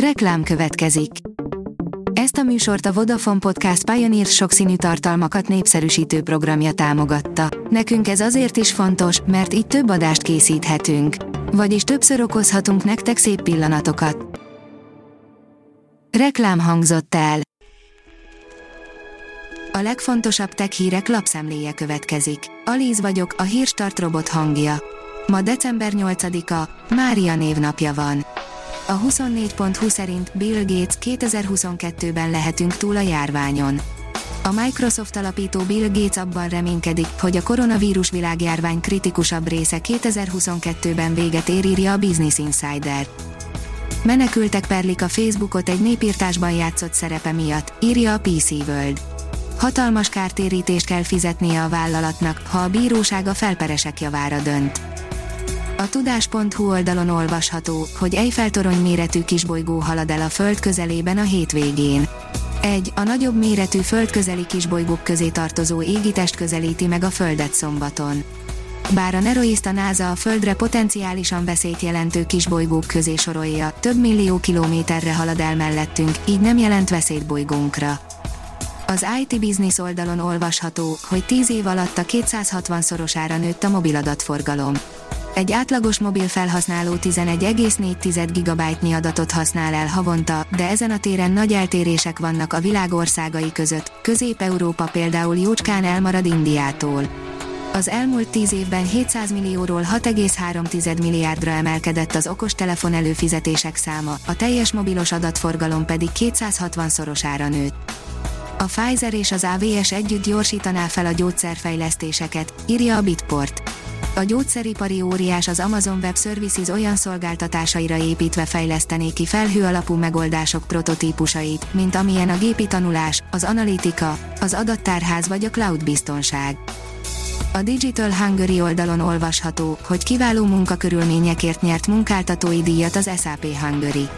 Reklám következik. Ezt a műsort a Vodafone Podcast Pioneer sokszínű tartalmakat népszerűsítő programja támogatta. Nekünk ez azért is fontos, mert így több adást készíthetünk. Vagyis többször okozhatunk nektek szép pillanatokat. Reklám hangzott el. A legfontosabb tech hírek lapszemléje következik. Alíz vagyok, a hírstart robot hangja. Ma december 8-a, Mária névnapja van. A 24.20 szerint Bill Gates 2022-ben lehetünk túl a járványon. A Microsoft alapító Bill Gates abban reménykedik, hogy a koronavírus világjárvány kritikusabb része 2022-ben véget ér írja a Business Insider. Menekültek perlik a Facebookot egy népírtásban játszott szerepe miatt, írja a PC World. Hatalmas kártérítést kell fizetnie a vállalatnak, ha a bíróság a felperesek javára dönt. A tudás.hu oldalon olvasható, hogy Eiffel-torony méretű kisbolygó halad el a Föld közelében a hétvégén. Egy, a nagyobb méretű földközeli kisbolygók közé tartozó égitest közelíti meg a Földet szombaton. Bár a Neroista NASA a Földre potenciálisan veszélyt jelentő kisbolygók közé sorolja, több millió kilométerre halad el mellettünk, így nem jelent veszélyt bolygónkra. Az IT Business oldalon olvasható, hogy 10 év alatt a 260-szorosára nőtt a mobiladatforgalom. Egy átlagos mobil felhasználó 11,4 GB adatot használ el havonta, de ezen a téren nagy eltérések vannak a világ országai között, Közép-Európa például jócskán elmarad Indiától. Az elmúlt 10 évben 700 millióról 6,3 milliárdra emelkedett az okostelefon előfizetések száma, a teljes mobilos adatforgalom pedig 260-szorosára nőtt. A Pfizer és az AVS együtt gyorsítaná fel a gyógyszerfejlesztéseket, írja a Bitport. A gyógyszeripari óriás az Amazon Web Services olyan szolgáltatásaira építve fejlesztené ki felhő alapú megoldások prototípusait, mint amilyen a gépi tanulás, az analitika, az adattárház vagy a cloud biztonság. A Digital Hungary oldalon olvasható, hogy kiváló munkakörülményekért nyert munkáltatói díjat az SAP Hungary.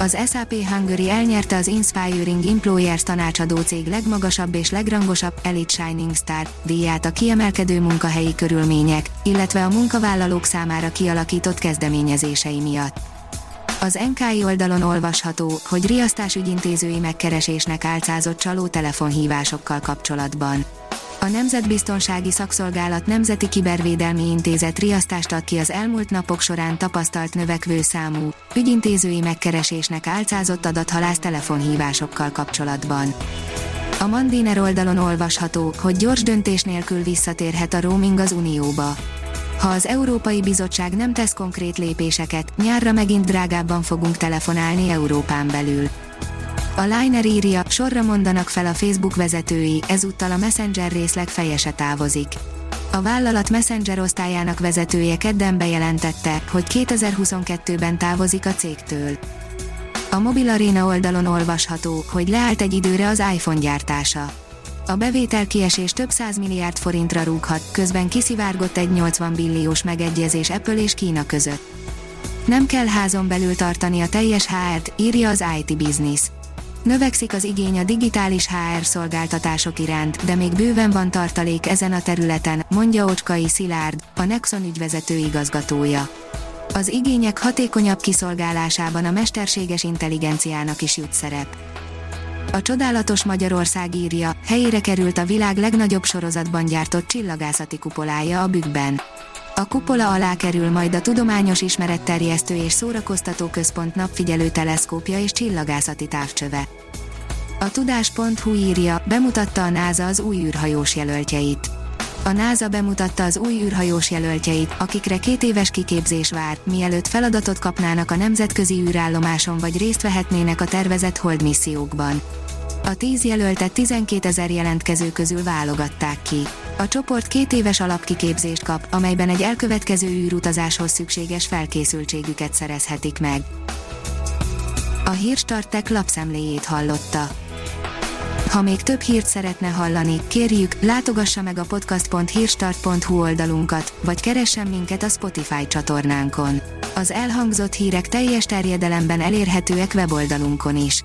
Az SAP Hungary elnyerte az Inspiring Employers tanácsadó cég legmagasabb és legrangosabb Elite Shining Star díját a kiemelkedő munkahelyi körülmények, illetve a munkavállalók számára kialakított kezdeményezései miatt. Az NKI oldalon olvasható, hogy riasztásügyintézői megkeresésnek álcázott csaló telefonhívásokkal kapcsolatban. A Nemzetbiztonsági Szakszolgálat Nemzeti Kibervédelmi Intézet riasztást ad ki az elmúlt napok során tapasztalt növekvő számú, ügyintézői megkeresésnek álcázott adathalász telefonhívásokkal kapcsolatban. A Mandiner oldalon olvasható, hogy gyors döntés nélkül visszatérhet a roaming az Unióba. Ha az Európai Bizottság nem tesz konkrét lépéseket, nyárra megint drágábban fogunk telefonálni Európán belül. A Liner írja, sorra mondanak fel a Facebook vezetői, ezúttal a Messenger részleg fejese távozik. A vállalat Messenger osztályának vezetője kedden bejelentette, hogy 2022-ben távozik a cégtől. A Mobil Arena oldalon olvasható, hogy leállt egy időre az iPhone gyártása. A bevétel kiesés több száz milliárd forintra rúghat, közben kiszivárgott egy 80 billiós megegyezés Apple és Kína között. Nem kell házon belül tartani a teljes HR-t, írja az IT Business. Növekszik az igény a digitális HR szolgáltatások iránt, de még bőven van tartalék ezen a területen, mondja Ocskai Szilárd, a Nexon ügyvezető igazgatója. Az igények hatékonyabb kiszolgálásában a mesterséges intelligenciának is jut szerep. A csodálatos Magyarország írja, helyére került a világ legnagyobb sorozatban gyártott csillagászati kupolája a bükkben. A kupola alá kerül majd a Tudományos Ismeretterjesztő és Szórakoztató Központ napfigyelő teleszkópja és csillagászati távcsöve. A tudás.hu írja, bemutatta a NASA az új űrhajós jelöltjeit. A NASA bemutatta az új űrhajós jelöltjeit, akikre két éves kiképzés vár, mielőtt feladatot kapnának a nemzetközi űrállomáson vagy részt vehetnének a tervezett hold missziókban. A 10 jelöltet 12 ezer jelentkező közül válogatták ki. A csoport két éves alapkiképzést kap, amelyben egy elkövetkező űrutazáshoz szükséges felkészültségüket szerezhetik meg. A Hírstartek lapszemléjét hallotta. Ha még több hírt szeretne hallani, kérjük, látogassa meg a podcast.hírstart.hu oldalunkat, vagy keressen minket a Spotify csatornánkon. Az elhangzott hírek teljes terjedelemben elérhetőek weboldalunkon is.